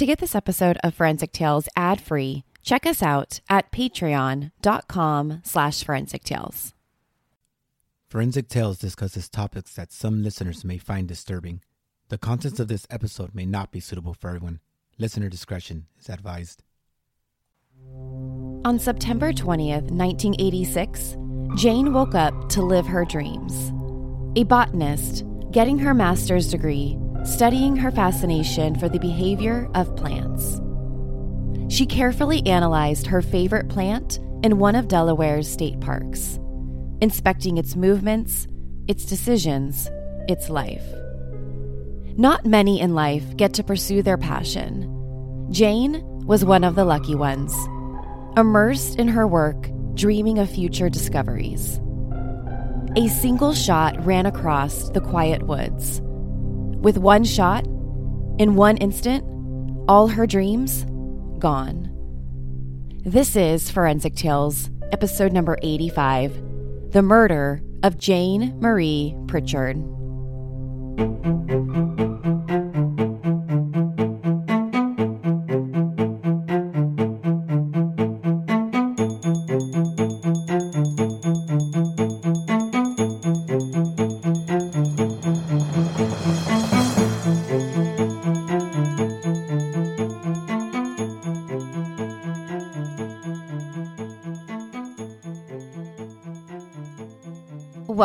To get this episode of Forensic Tales ad-free, check us out at patreon.com slash forensic tales. Forensic Tales discusses topics that some listeners may find disturbing. The contents of this episode may not be suitable for everyone. Listener discretion is advised. On September 20th, 1986, Jane woke up to live her dreams. A botanist, getting her master's degree, studying her fascination for the behavior of plants. She carefully analyzed her favorite plant in one of Delaware's state parks, inspecting its movements, its decisions, its life. Not many in life get to pursue their passion. Jane was one of the lucky ones, immersed in her work, dreaming of future discoveries. A single shot ran across the quiet woods. With one shot, in one instant, all her dreams gone. This is Forensic Tales, episode number 85 The Murder of Jane Marie Pritchard.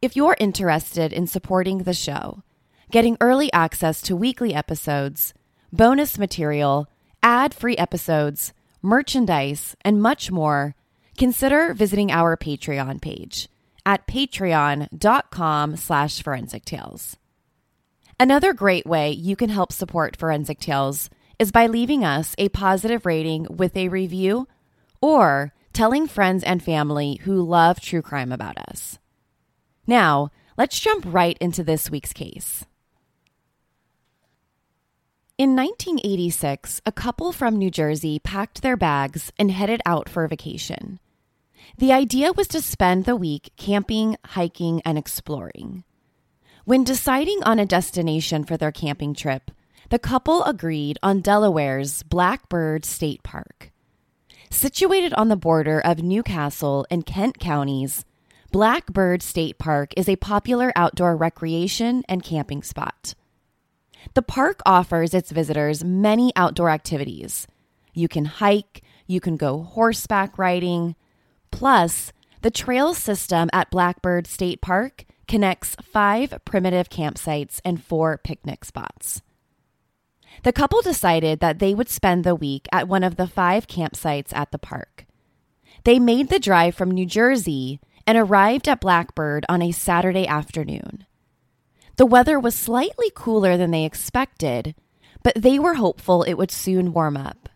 If you're interested in supporting the show, getting early access to weekly episodes, bonus material, ad-free episodes, merchandise, and much more, consider visiting our Patreon page at patreon.com slash forensic tales. Another great way you can help support Forensic Tales is by leaving us a positive rating with a review or telling friends and family who love true crime about us. Now, let's jump right into this week's case. In 1986, a couple from New Jersey packed their bags and headed out for a vacation. The idea was to spend the week camping, hiking, and exploring. When deciding on a destination for their camping trip, the couple agreed on Delaware's Blackbird State Park. Situated on the border of New Castle and Kent counties, Blackbird State Park is a popular outdoor recreation and camping spot. The park offers its visitors many outdoor activities. You can hike, you can go horseback riding. Plus, the trail system at Blackbird State Park connects five primitive campsites and four picnic spots. The couple decided that they would spend the week at one of the five campsites at the park. They made the drive from New Jersey and arrived at Blackbird on a Saturday afternoon. The weather was slightly cooler than they expected, but they were hopeful it would soon warm up.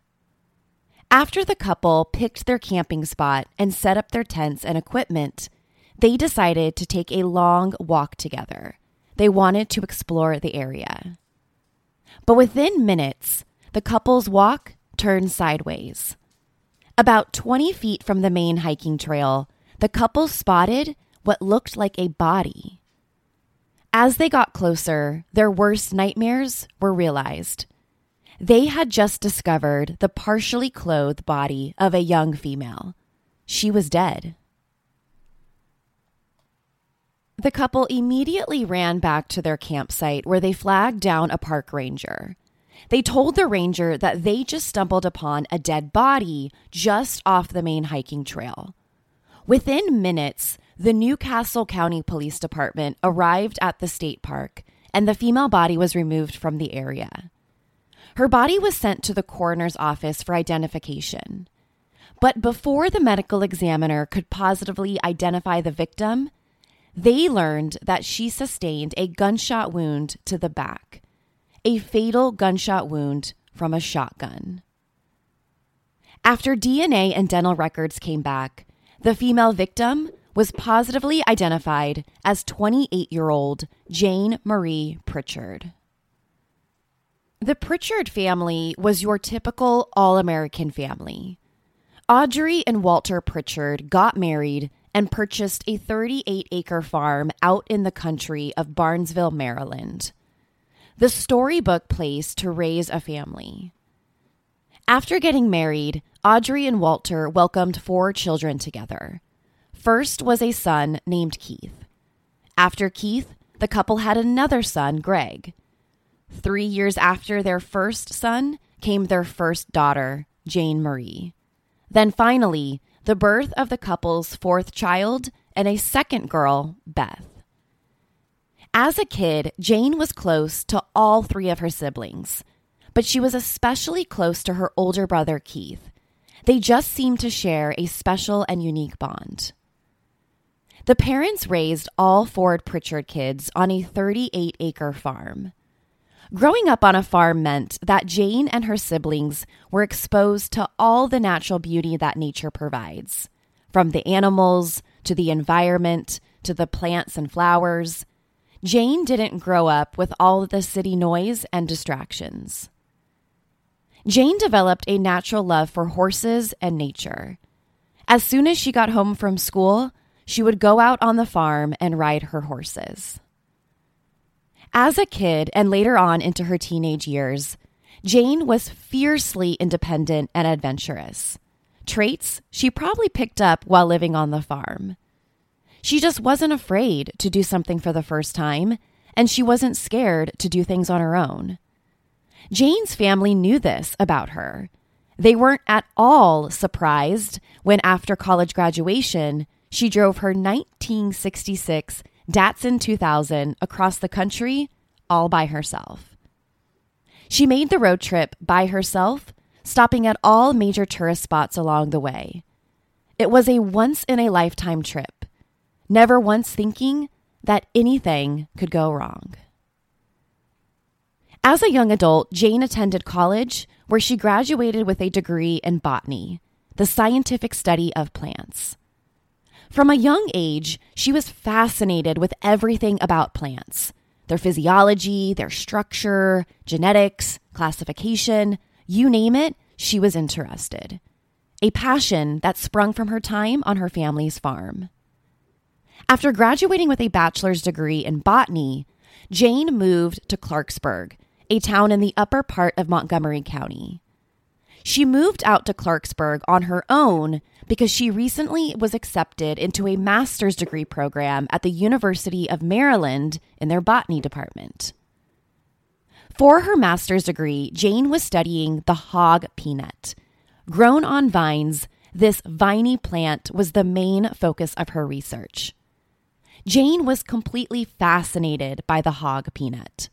After the couple picked their camping spot and set up their tents and equipment, they decided to take a long walk together. They wanted to explore the area. But within minutes, the couple's walk turned sideways. About 20 feet from the main hiking trail, the couple spotted what looked like a body. As they got closer, their worst nightmares were realized. They had just discovered the partially clothed body of a young female. She was dead. The couple immediately ran back to their campsite where they flagged down a park ranger. They told the ranger that they just stumbled upon a dead body just off the main hiking trail. Within minutes, the New Castle County Police Department arrived at the state park and the female body was removed from the area. Her body was sent to the coroner's office for identification. But before the medical examiner could positively identify the victim, they learned that she sustained a gunshot wound to the back, a fatal gunshot wound from a shotgun. After DNA and dental records came back, the female victim was positively identified as 28 year old Jane Marie Pritchard. The Pritchard family was your typical all American family. Audrey and Walter Pritchard got married and purchased a 38 acre farm out in the country of Barnesville, Maryland. The storybook place to raise a family. After getting married, Audrey and Walter welcomed four children together. First was a son named Keith. After Keith, the couple had another son, Greg. Three years after their first son came their first daughter, Jane Marie. Then finally, the birth of the couple's fourth child and a second girl, Beth. As a kid, Jane was close to all three of her siblings, but she was especially close to her older brother, Keith. They just seemed to share a special and unique bond. The parents raised all Ford Pritchard kids on a 38 acre farm. Growing up on a farm meant that Jane and her siblings were exposed to all the natural beauty that nature provides, from the animals to the environment to the plants and flowers. Jane didn't grow up with all the city noise and distractions. Jane developed a natural love for horses and nature. As soon as she got home from school, she would go out on the farm and ride her horses. As a kid and later on into her teenage years, Jane was fiercely independent and adventurous. Traits she probably picked up while living on the farm. She just wasn't afraid to do something for the first time, and she wasn't scared to do things on her own. Jane's family knew this about her. They weren't at all surprised when, after college graduation, she drove her 1966 Datsun 2000 across the country all by herself. She made the road trip by herself, stopping at all major tourist spots along the way. It was a once in a lifetime trip, never once thinking that anything could go wrong. As a young adult, Jane attended college where she graduated with a degree in botany, the scientific study of plants. From a young age, she was fascinated with everything about plants their physiology, their structure, genetics, classification you name it, she was interested. A passion that sprung from her time on her family's farm. After graduating with a bachelor's degree in botany, Jane moved to Clarksburg, a town in the upper part of Montgomery County. She moved out to Clarksburg on her own because she recently was accepted into a master's degree program at the University of Maryland in their botany department. For her master's degree, Jane was studying the hog peanut. Grown on vines, this viney plant was the main focus of her research. Jane was completely fascinated by the hog peanut.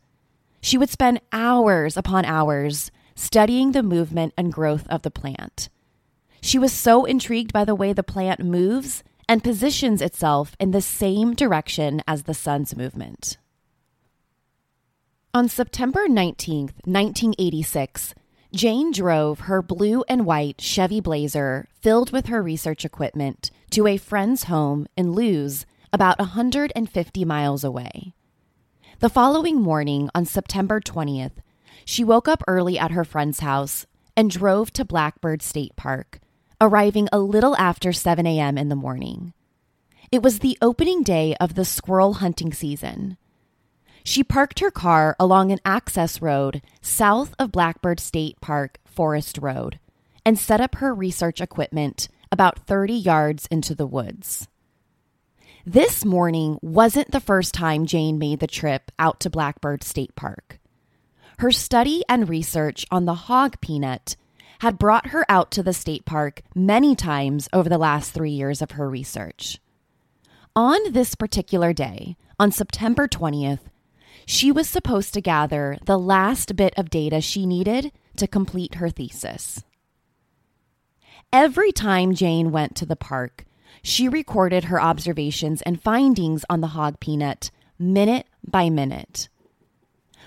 She would spend hours upon hours studying the movement and growth of the plant. She was so intrigued by the way the plant moves and positions itself in the same direction as the sun's movement. On September 19, 1986, Jane drove her blue and white Chevy Blazer filled with her research equipment to a friend's home in Lewes, about 150 miles away. The following morning, on September 20th, she woke up early at her friend's house and drove to Blackbird State Park, arriving a little after 7 a.m. in the morning. It was the opening day of the squirrel hunting season. She parked her car along an access road south of Blackbird State Park Forest Road and set up her research equipment about 30 yards into the woods. This morning wasn't the first time Jane made the trip out to Blackbird State Park. Her study and research on the hog peanut had brought her out to the state park many times over the last three years of her research. On this particular day, on September 20th, she was supposed to gather the last bit of data she needed to complete her thesis. Every time Jane went to the park, she recorded her observations and findings on the hog peanut minute by minute.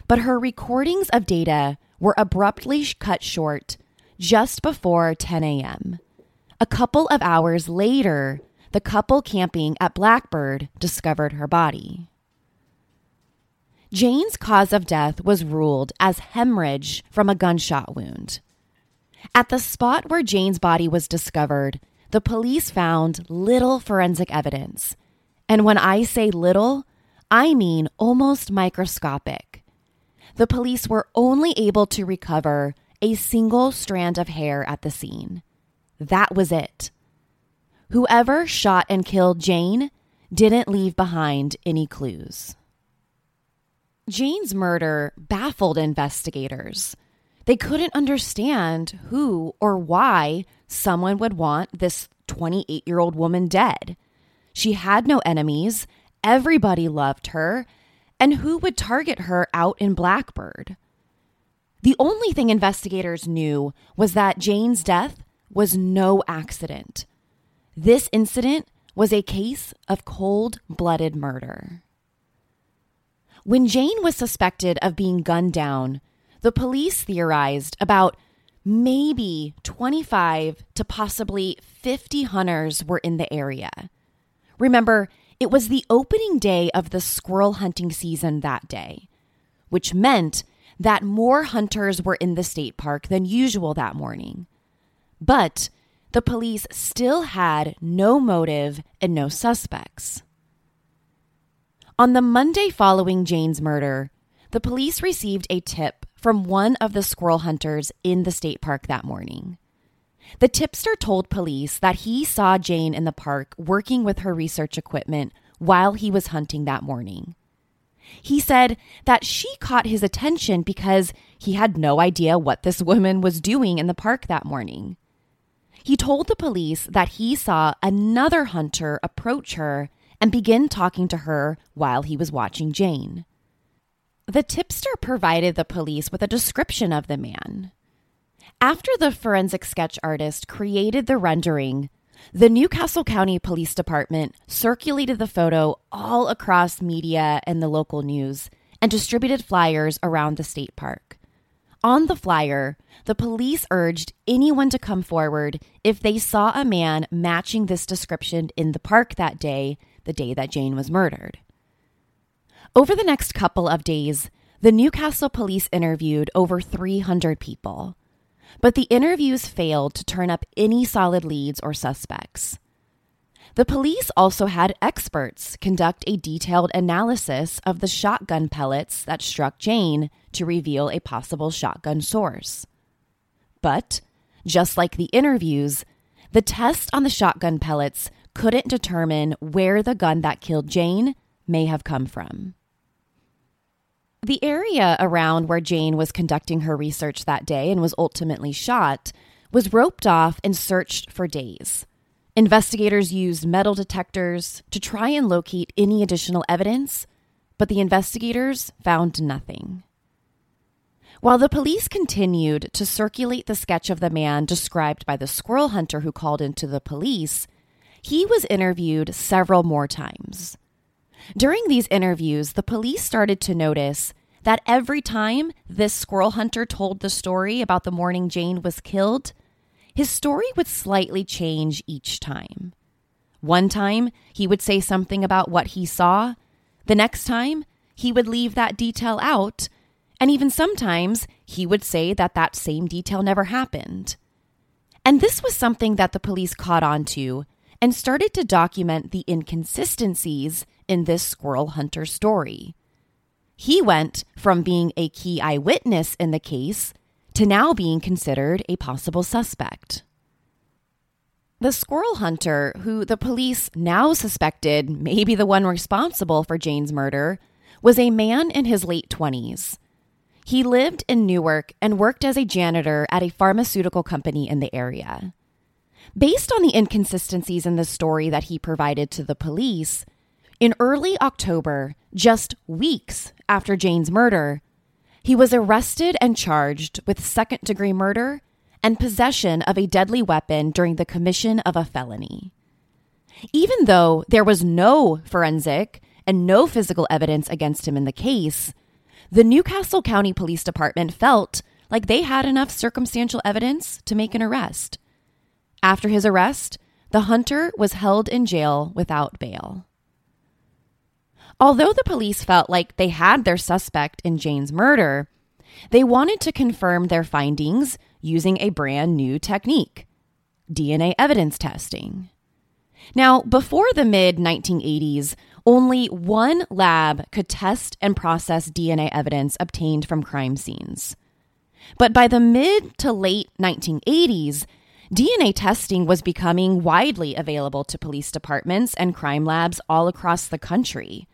But her recordings of data were abruptly cut short just before 10 a.m. A couple of hours later, the couple camping at Blackbird discovered her body. Jane's cause of death was ruled as hemorrhage from a gunshot wound. At the spot where Jane's body was discovered, the police found little forensic evidence. And when I say little, I mean almost microscopic. The police were only able to recover a single strand of hair at the scene. That was it. Whoever shot and killed Jane didn't leave behind any clues. Jane's murder baffled investigators. They couldn't understand who or why someone would want this 28 year old woman dead. She had no enemies, everybody loved her, and who would target her out in Blackbird? The only thing investigators knew was that Jane's death was no accident. This incident was a case of cold blooded murder. When Jane was suspected of being gunned down, the police theorized about maybe 25 to possibly 50 hunters were in the area. Remember, it was the opening day of the squirrel hunting season that day, which meant that more hunters were in the state park than usual that morning. But the police still had no motive and no suspects. On the Monday following Jane's murder, the police received a tip from one of the squirrel hunters in the state park that morning. The tipster told police that he saw Jane in the park working with her research equipment while he was hunting that morning. He said that she caught his attention because he had no idea what this woman was doing in the park that morning. He told the police that he saw another hunter approach her and begin talking to her while he was watching Jane. The tipster provided the police with a description of the man. After the forensic sketch artist created the rendering, the New Castle County Police Department circulated the photo all across media and the local news and distributed flyers around the state park. On the flyer, the police urged anyone to come forward if they saw a man matching this description in the park that day the day that Jane was murdered. Over the next couple of days, the Newcastle police interviewed over 300 people, but the interviews failed to turn up any solid leads or suspects. The police also had experts conduct a detailed analysis of the shotgun pellets that struck Jane to reveal a possible shotgun source. But, just like the interviews, the test on the shotgun pellets couldn't determine where the gun that killed Jane may have come from. The area around where Jane was conducting her research that day and was ultimately shot was roped off and searched for days. Investigators used metal detectors to try and locate any additional evidence, but the investigators found nothing. While the police continued to circulate the sketch of the man described by the squirrel hunter who called into the police, he was interviewed several more times. During these interviews, the police started to notice that every time this squirrel hunter told the story about the morning Jane was killed, his story would slightly change each time. One time, he would say something about what he saw. The next time, he would leave that detail out. And even sometimes, he would say that that same detail never happened. And this was something that the police caught on to and started to document the inconsistencies in this squirrel hunter story. He went from being a key eyewitness in the case to now being considered a possible suspect. The squirrel hunter, who the police now suspected may be the one responsible for Jane's murder, was a man in his late 20s. He lived in Newark and worked as a janitor at a pharmaceutical company in the area. Based on the inconsistencies in the story that he provided to the police, in early October, just weeks after Jane's murder, he was arrested and charged with second degree murder and possession of a deadly weapon during the commission of a felony. Even though there was no forensic and no physical evidence against him in the case, the Newcastle County Police Department felt like they had enough circumstantial evidence to make an arrest. After his arrest, the hunter was held in jail without bail. Although the police felt like they had their suspect in Jane's murder, they wanted to confirm their findings using a brand new technique DNA evidence testing. Now, before the mid 1980s, only one lab could test and process DNA evidence obtained from crime scenes. But by the mid to late 1980s, DNA testing was becoming widely available to police departments and crime labs all across the country.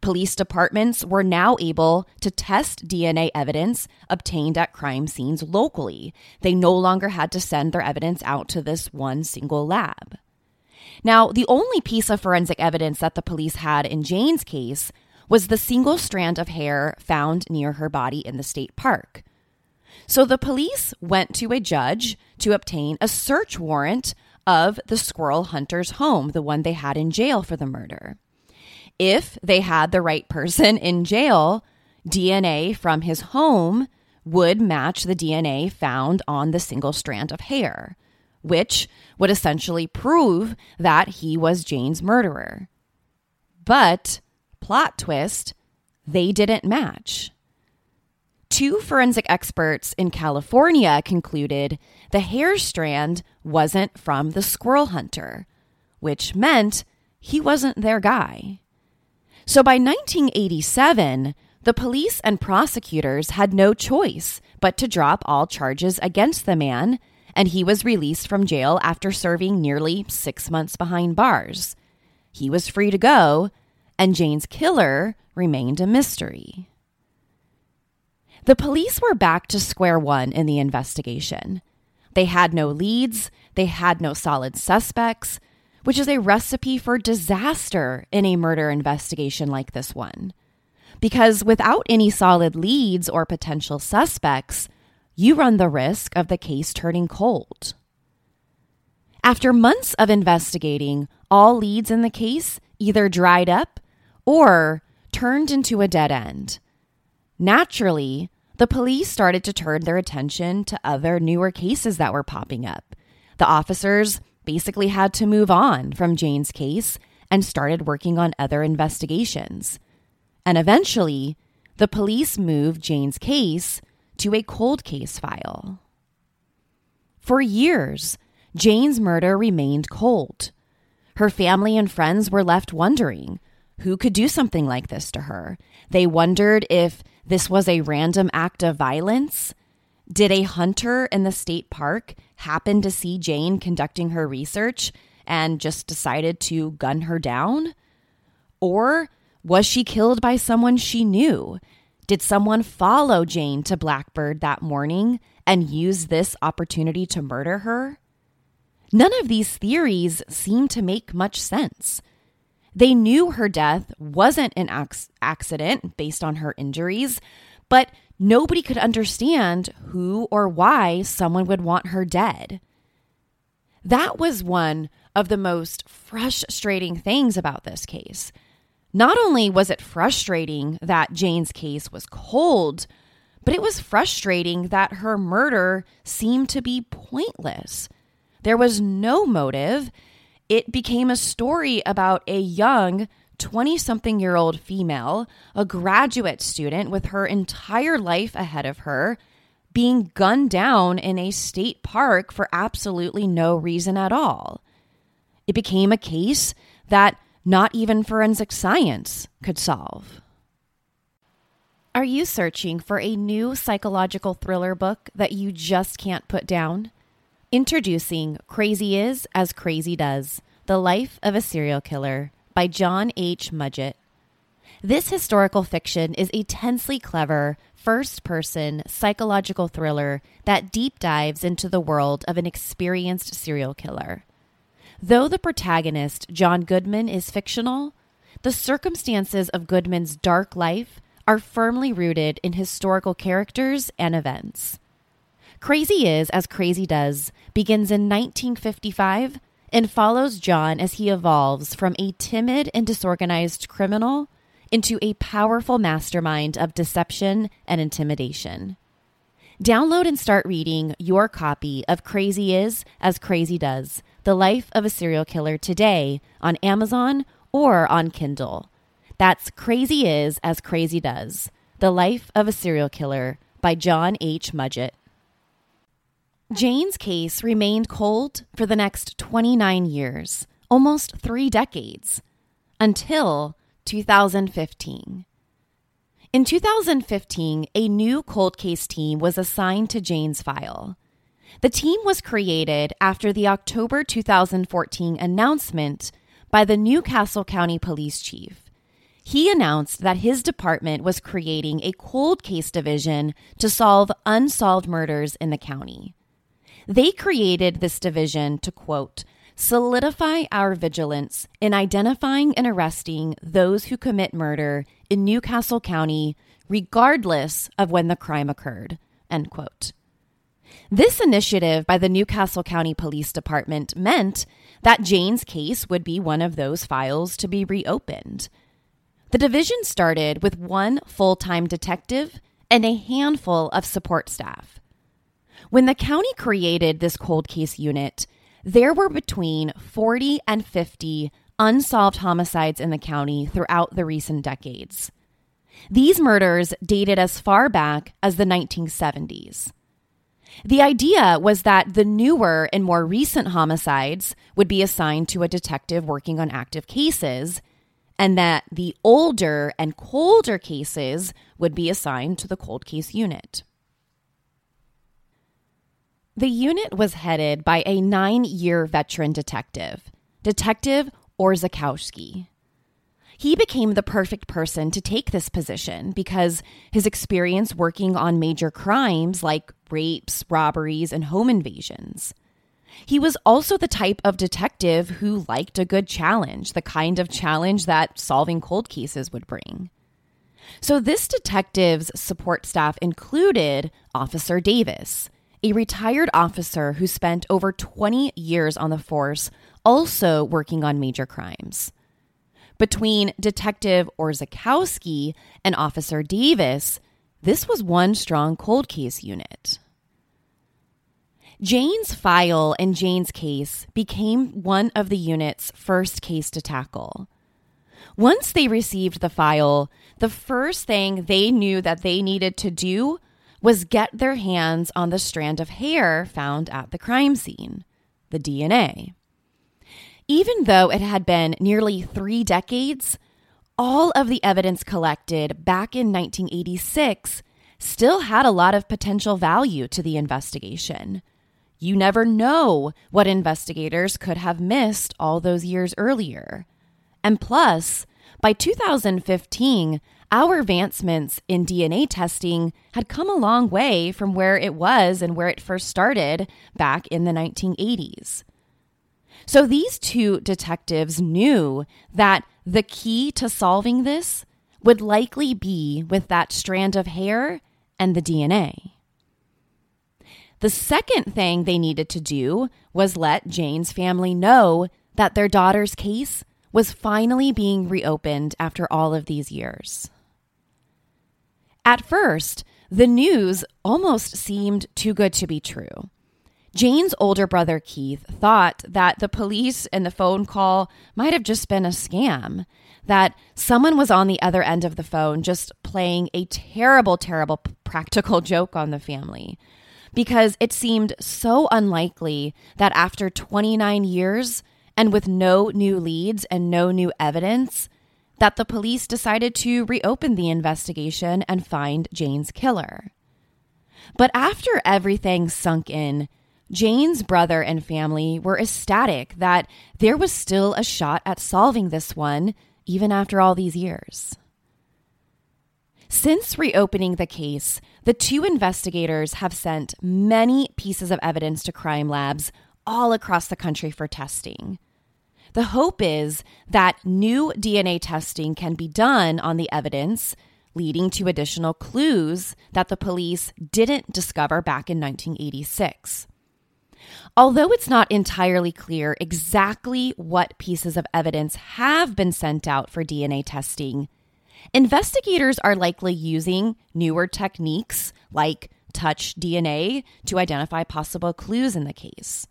Police departments were now able to test DNA evidence obtained at crime scenes locally. They no longer had to send their evidence out to this one single lab. Now, the only piece of forensic evidence that the police had in Jane's case was the single strand of hair found near her body in the state park. So the police went to a judge to obtain a search warrant of the squirrel hunter's home, the one they had in jail for the murder. If they had the right person in jail, DNA from his home would match the DNA found on the single strand of hair, which would essentially prove that he was Jane's murderer. But, plot twist, they didn't match. Two forensic experts in California concluded the hair strand wasn't from the squirrel hunter, which meant he wasn't their guy. So by 1987, the police and prosecutors had no choice but to drop all charges against the man, and he was released from jail after serving nearly six months behind bars. He was free to go, and Jane's killer remained a mystery. The police were back to square one in the investigation. They had no leads, they had no solid suspects, which is a recipe for disaster in a murder investigation like this one. Because without any solid leads or potential suspects, you run the risk of the case turning cold. After months of investigating, all leads in the case either dried up or turned into a dead end. Naturally, the police started to turn their attention to other newer cases that were popping up. The officers basically had to move on from Jane's case and started working on other investigations. And eventually, the police moved Jane's case to a cold case file. For years, Jane's murder remained cold. Her family and friends were left wondering who could do something like this to her. They wondered if this was a random act of violence did a hunter in the state park happen to see Jane conducting her research and just decided to gun her down? Or was she killed by someone she knew? Did someone follow Jane to Blackbird that morning and use this opportunity to murder her? None of these theories seem to make much sense. They knew her death wasn't an accident based on her injuries, but nobody could understand who or why someone would want her dead. That was one of the most frustrating things about this case. Not only was it frustrating that Jane's case was cold, but it was frustrating that her murder seemed to be pointless. There was no motive. It became a story about a young, 20 something year old female, a graduate student with her entire life ahead of her, being gunned down in a state park for absolutely no reason at all. It became a case that not even forensic science could solve. Are you searching for a new psychological thriller book that you just can't put down? Introducing Crazy Is as Crazy Does The Life of a Serial Killer by John H. Mudgett. This historical fiction is a tensely clever, first person psychological thriller that deep dives into the world of an experienced serial killer. Though the protagonist, John Goodman, is fictional, the circumstances of Goodman's dark life are firmly rooted in historical characters and events. Crazy Is as Crazy Does begins in 1955 and follows John as he evolves from a timid and disorganized criminal into a powerful mastermind of deception and intimidation. Download and start reading your copy of Crazy Is as Crazy Does The Life of a Serial Killer today on Amazon or on Kindle. That's Crazy Is as Crazy Does The Life of a Serial Killer by John H. Mudgett. Jane's case remained cold for the next 29 years, almost three decades, until 2015. In 2015, a new cold case team was assigned to Jane's file. The team was created after the October 2014 announcement by the New Castle County Police Chief. He announced that his department was creating a cold case division to solve unsolved murders in the county. They created this division to quote, solidify our vigilance in identifying and arresting those who commit murder in Newcastle County, regardless of when the crime occurred. End quote. This initiative by the Newcastle County Police Department meant that Jane's case would be one of those files to be reopened. The division started with one full time detective and a handful of support staff. When the county created this cold case unit, there were between 40 and 50 unsolved homicides in the county throughout the recent decades. These murders dated as far back as the 1970s. The idea was that the newer and more recent homicides would be assigned to a detective working on active cases, and that the older and colder cases would be assigned to the cold case unit. The unit was headed by a nine year veteran detective, Detective Orzechowski. He became the perfect person to take this position because his experience working on major crimes like rapes, robberies, and home invasions. He was also the type of detective who liked a good challenge, the kind of challenge that solving cold cases would bring. So, this detective's support staff included Officer Davis, a retired officer who spent over 20 years on the force, also working on major crimes. Between Detective Orzechowski and Officer Davis, this was one strong cold case unit. Jane's file and Jane's case became one of the unit's first case to tackle. Once they received the file, the first thing they knew that they needed to do was get their hands on the strand of hair found at the crime scene, the DNA. Even though it had been nearly three decades, all of the evidence collected back in 1986 still had a lot of potential value to the investigation. You never know what investigators could have missed all those years earlier. And plus, by 2015, our advancements in DNA testing had come a long way from where it was and where it first started back in the 1980s. So these two detectives knew that the key to solving this would likely be with that strand of hair and the DNA. The second thing they needed to do was let Jane's family know that their daughter's case was finally being reopened after all of these years. At first, the news almost seemed too good to be true. Jane's older brother Keith thought that the police and the phone call might have just been a scam, that someone was on the other end of the phone just playing a terrible, terrible practical joke on the family. Because it seemed so unlikely that after 29 years and with no new leads and no new evidence, that the police decided to reopen the investigation and find Jane's killer. But after everything sunk in, Jane's brother and family were ecstatic that there was still a shot at solving this one, even after all these years. Since reopening the case, the two investigators have sent many pieces of evidence to crime labs all across the country for testing. The hope is that new DNA testing can be done on the evidence, leading to additional clues that the police didn't discover back in 1986. Although it's not entirely clear exactly what pieces of evidence have been sent out for DNA testing, investigators are likely using newer techniques like touch DNA to identify possible clues in the case.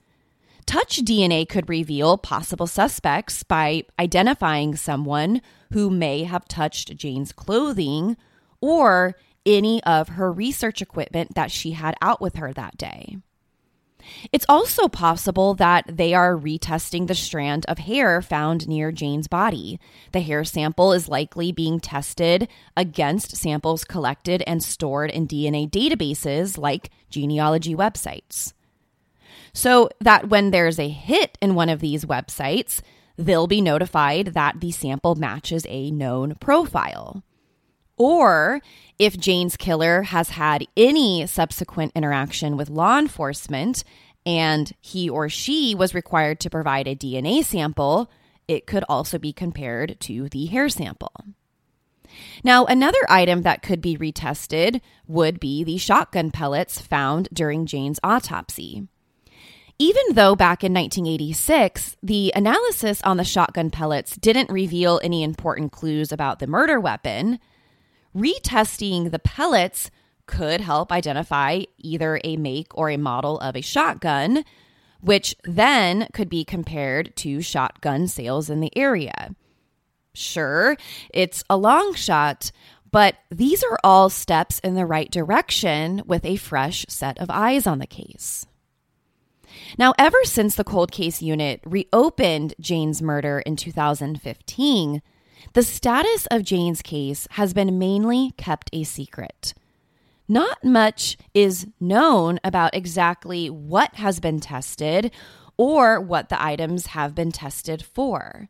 Touch DNA could reveal possible suspects by identifying someone who may have touched Jane's clothing or any of her research equipment that she had out with her that day. It's also possible that they are retesting the strand of hair found near Jane's body. The hair sample is likely being tested against samples collected and stored in DNA databases like genealogy websites. So that when there's a hit in one of these websites, they'll be notified that the sample matches a known profile. Or if Jane's killer has had any subsequent interaction with law enforcement and he or she was required to provide a DNA sample, it could also be compared to the hair sample. Now, another item that could be retested would be the shotgun pellets found during Jane's autopsy. Even though back in 1986, the analysis on the shotgun pellets didn't reveal any important clues about the murder weapon, retesting the pellets could help identify either a make or a model of a shotgun, which then could be compared to shotgun sales in the area. Sure, it's a long shot, but these are all steps in the right direction with a fresh set of eyes on the case. Now, ever since the cold case unit reopened Jane's murder in 2015, the status of Jane's case has been mainly kept a secret. Not much is known about exactly what has been tested or what the items have been tested for.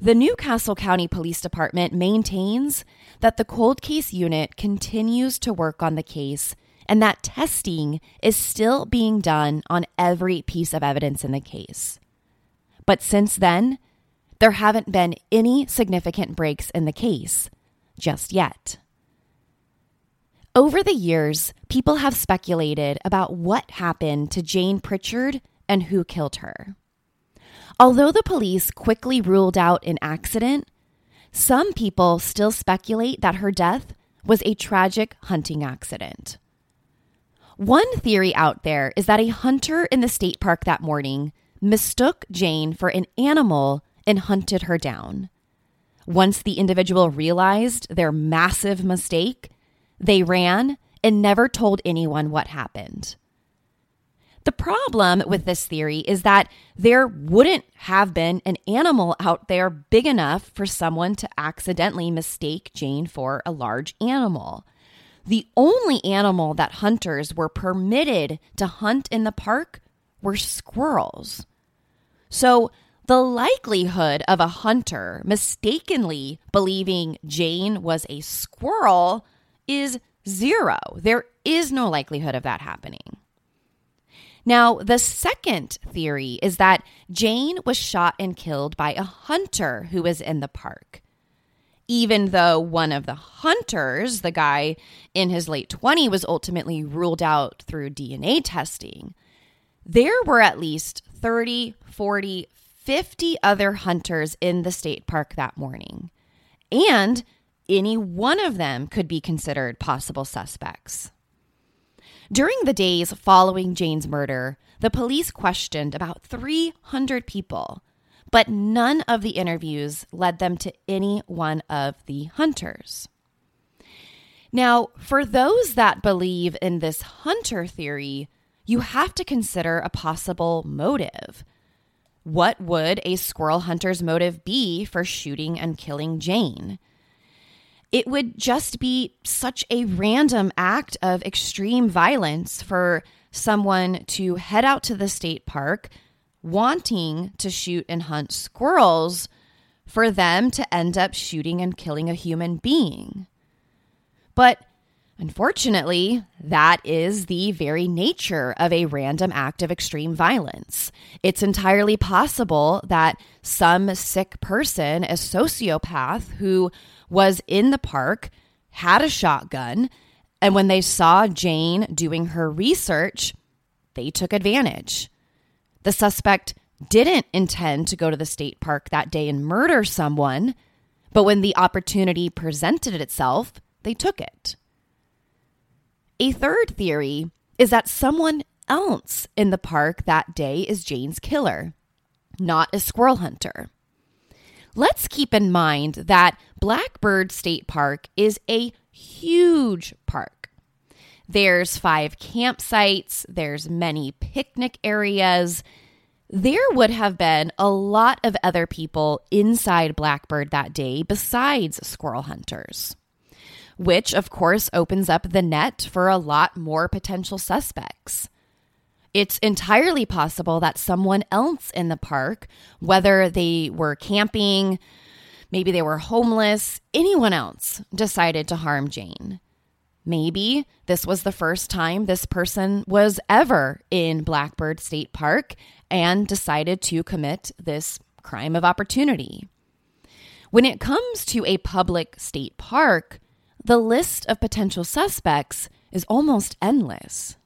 The New Castle County Police Department maintains that the cold case unit continues to work on the case and that testing is still being done on every piece of evidence in the case. But since then, there haven't been any significant breaks in the case just yet. Over the years, people have speculated about what happened to Jane Pritchard and who killed her. Although the police quickly ruled out an accident, some people still speculate that her death was a tragic hunting accident. One theory out there is that a hunter in the state park that morning mistook Jane for an animal and hunted her down. Once the individual realized their massive mistake, they ran and never told anyone what happened. The problem with this theory is that there wouldn't have been an animal out there big enough for someone to accidentally mistake Jane for a large animal. The only animal that hunters were permitted to hunt in the park were squirrels. So the likelihood of a hunter mistakenly believing Jane was a squirrel is zero. There is no likelihood of that happening. Now, the second theory is that Jane was shot and killed by a hunter who was in the park. Even though one of the hunters, the guy in his late 20s, was ultimately ruled out through DNA testing, there were at least 30, 40, 50 other hunters in the state park that morning. And any one of them could be considered possible suspects. During the days following Jane's murder, the police questioned about 300 people, but none of the interviews led them to any one of the hunters. Now, for those that believe in this hunter theory, you have to consider a possible motive. What would a squirrel hunter's motive be for shooting and killing Jane? It would just be such a random act of extreme violence for someone to head out to the state park wanting to shoot and hunt squirrels for them to end up shooting and killing a human being. But Unfortunately, that is the very nature of a random act of extreme violence. It's entirely possible that some sick person, a sociopath who was in the park, had a shotgun, and when they saw Jane doing her research, they took advantage. The suspect didn't intend to go to the state park that day and murder someone, but when the opportunity presented itself, they took it. A third theory is that someone else in the park that day is Jane's killer, not a squirrel hunter. Let's keep in mind that Blackbird State Park is a huge park. There's five campsites, there's many picnic areas. There would have been a lot of other people inside Blackbird that day besides squirrel hunters, which of course opens up the net for a lot more potential suspects. It's entirely possible that someone else in the park, whether they were camping, maybe they were homeless, anyone else decided to harm Jane. Maybe this was the first time this person was ever in Blackbird State Park and decided to commit this crime of opportunity. When it comes to a public state park, the list of potential suspects is almost endless.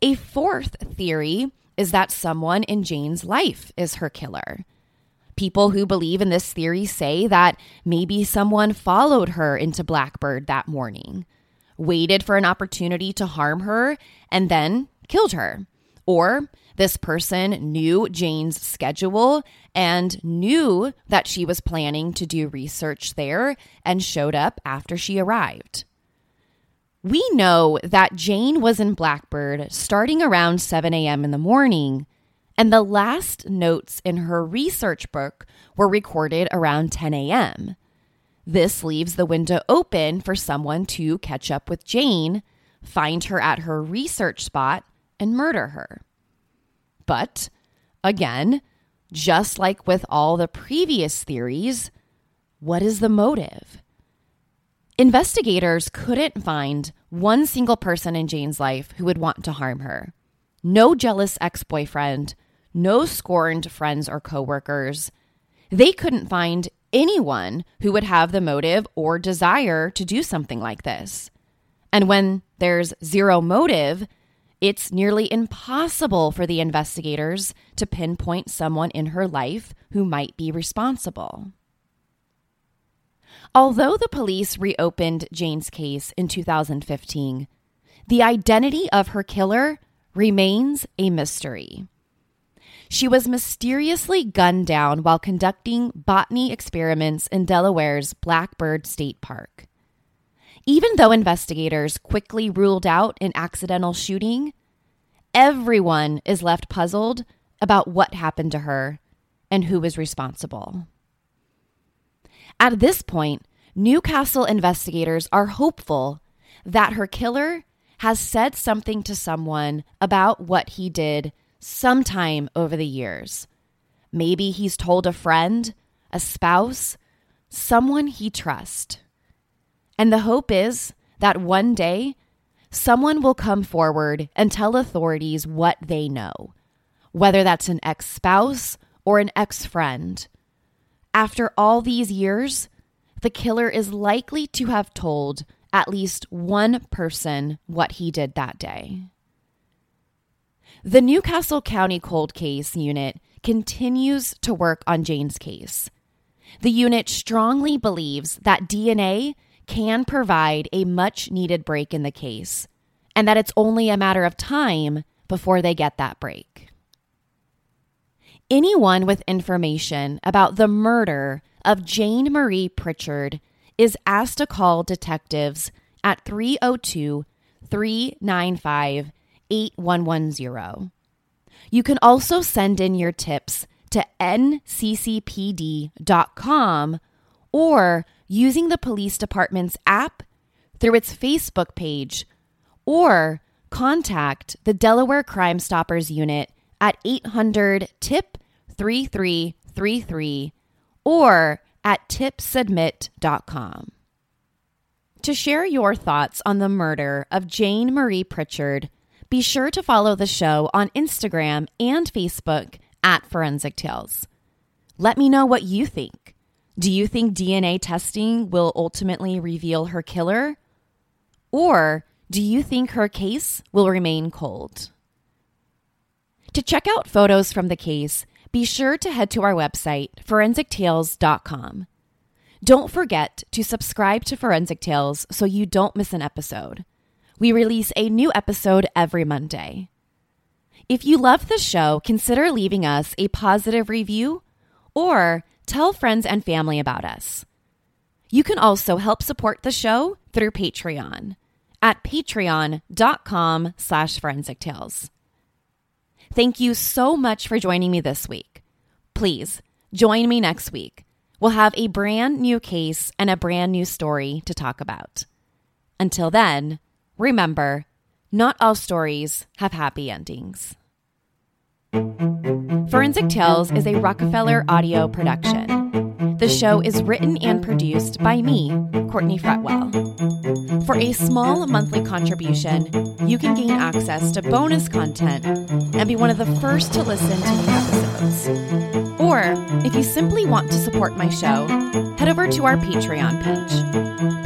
A fourth theory is that someone in Jane's life is her killer. People who believe in this theory say that maybe someone followed her into Blackbird that morning, waited for an opportunity to harm her, and then killed her. Or this person knew Jane's schedule and knew that she was planning to do research there and showed up after she arrived. We know that Jane was in Blackbird starting around 7 a.m. in the morning, and the last notes in her research book were recorded around 10 a.m. This leaves the window open for someone to catch up with Jane, find her at her research spot, and murder her. But again, just like with all the previous theories, what is the motive? Investigators couldn't find one single person in Jane's life who would want to harm her. No jealous ex boyfriend, no scorned friends or coworkers. They couldn't find anyone who would have the motive or desire to do something like this. And when there's zero motive, it's nearly impossible for the investigators to pinpoint someone in her life who might be responsible. Although the police reopened Jane's case in 2015, the identity of her killer remains a mystery. She was mysteriously gunned down while conducting botany experiments in Delaware's Blackbird State Park. Even though investigators quickly ruled out an accidental shooting, everyone is left puzzled about what happened to her and who was responsible. At this point, New Castle investigators are hopeful that her killer has said something to someone about what he did sometime over the years. Maybe he's told a friend, a spouse, someone he trusts. And the hope is that one day someone will come forward and tell authorities what they know, whether that's an ex spouse or an ex friend. After all these years, the killer is likely to have told at least one person what he did that day. The New Castle County Cold Case Unit continues to work on Jane's case. The unit strongly believes that DNA can provide a much needed break in the case, and that it's only a matter of time before they get that break. Anyone with information about the murder of Jane Marie Pritchard is asked to call detectives at 302 395 8110. You can also send in your tips to nccpd.com or using the police department's app through its Facebook page or contact the Delaware Crime Stoppers unit at 800 TIP 3333 or at tipsubmit.com. To share your thoughts on the murder of Jane Marie Pritchard, be sure to follow the show on Instagram and Facebook at Forensic Tales. Let me know what you think. Do you think DNA testing will ultimately reveal her killer? Or do you think her case will remain cold? To check out photos from the case, be sure to head to our website, forensictales.com. Don't forget to subscribe to Forensic Tales so you don't miss an episode. We release a new episode every Monday. If you love the show, consider leaving us a positive review or tell friends and family about us. You can also help support the show through Patreon at patreon.com slash forensic tales. Thank you so much for joining me this week. Please join me next week. We'll have a brand new case and a brand new story to talk about. Until then, remember, not all stories have happy endings. Forensic Tales is a Rockefeller audio production. The show is written and produced by me, Courtney Fretwell. For a small monthly contribution, you can gain access to bonus content and be one of the first to listen to new episodes. Or, if you simply want to support my show, head over to our Patreon page,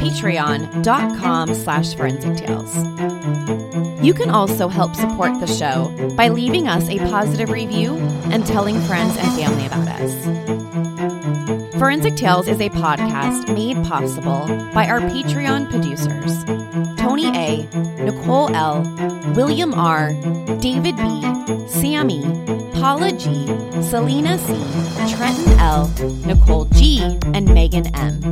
patreon.com slash forensic tales. You can also help support the show by leaving us a positive review and telling friends and family about us. Forensic Tales is a podcast made possible by our Patreon producers Tony A., Nicole L., William R., David B., Sammy, Paula G., Selena C., Trenton L., Nicole G., and Megan M.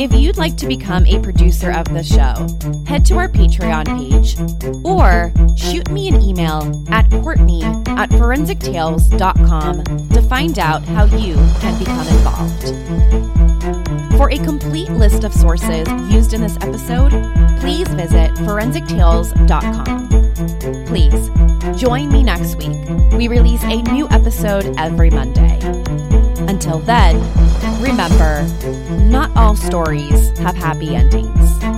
If you'd like to become a producer of the show, head to our Patreon page or shoot me an email at Courtney at forensictales.com to find out how you can become involved. For a complete list of sources used in this episode, please visit forensictales.com. Please join me next week. We release a new episode every Monday. Until then, remember, not all stories have happy endings.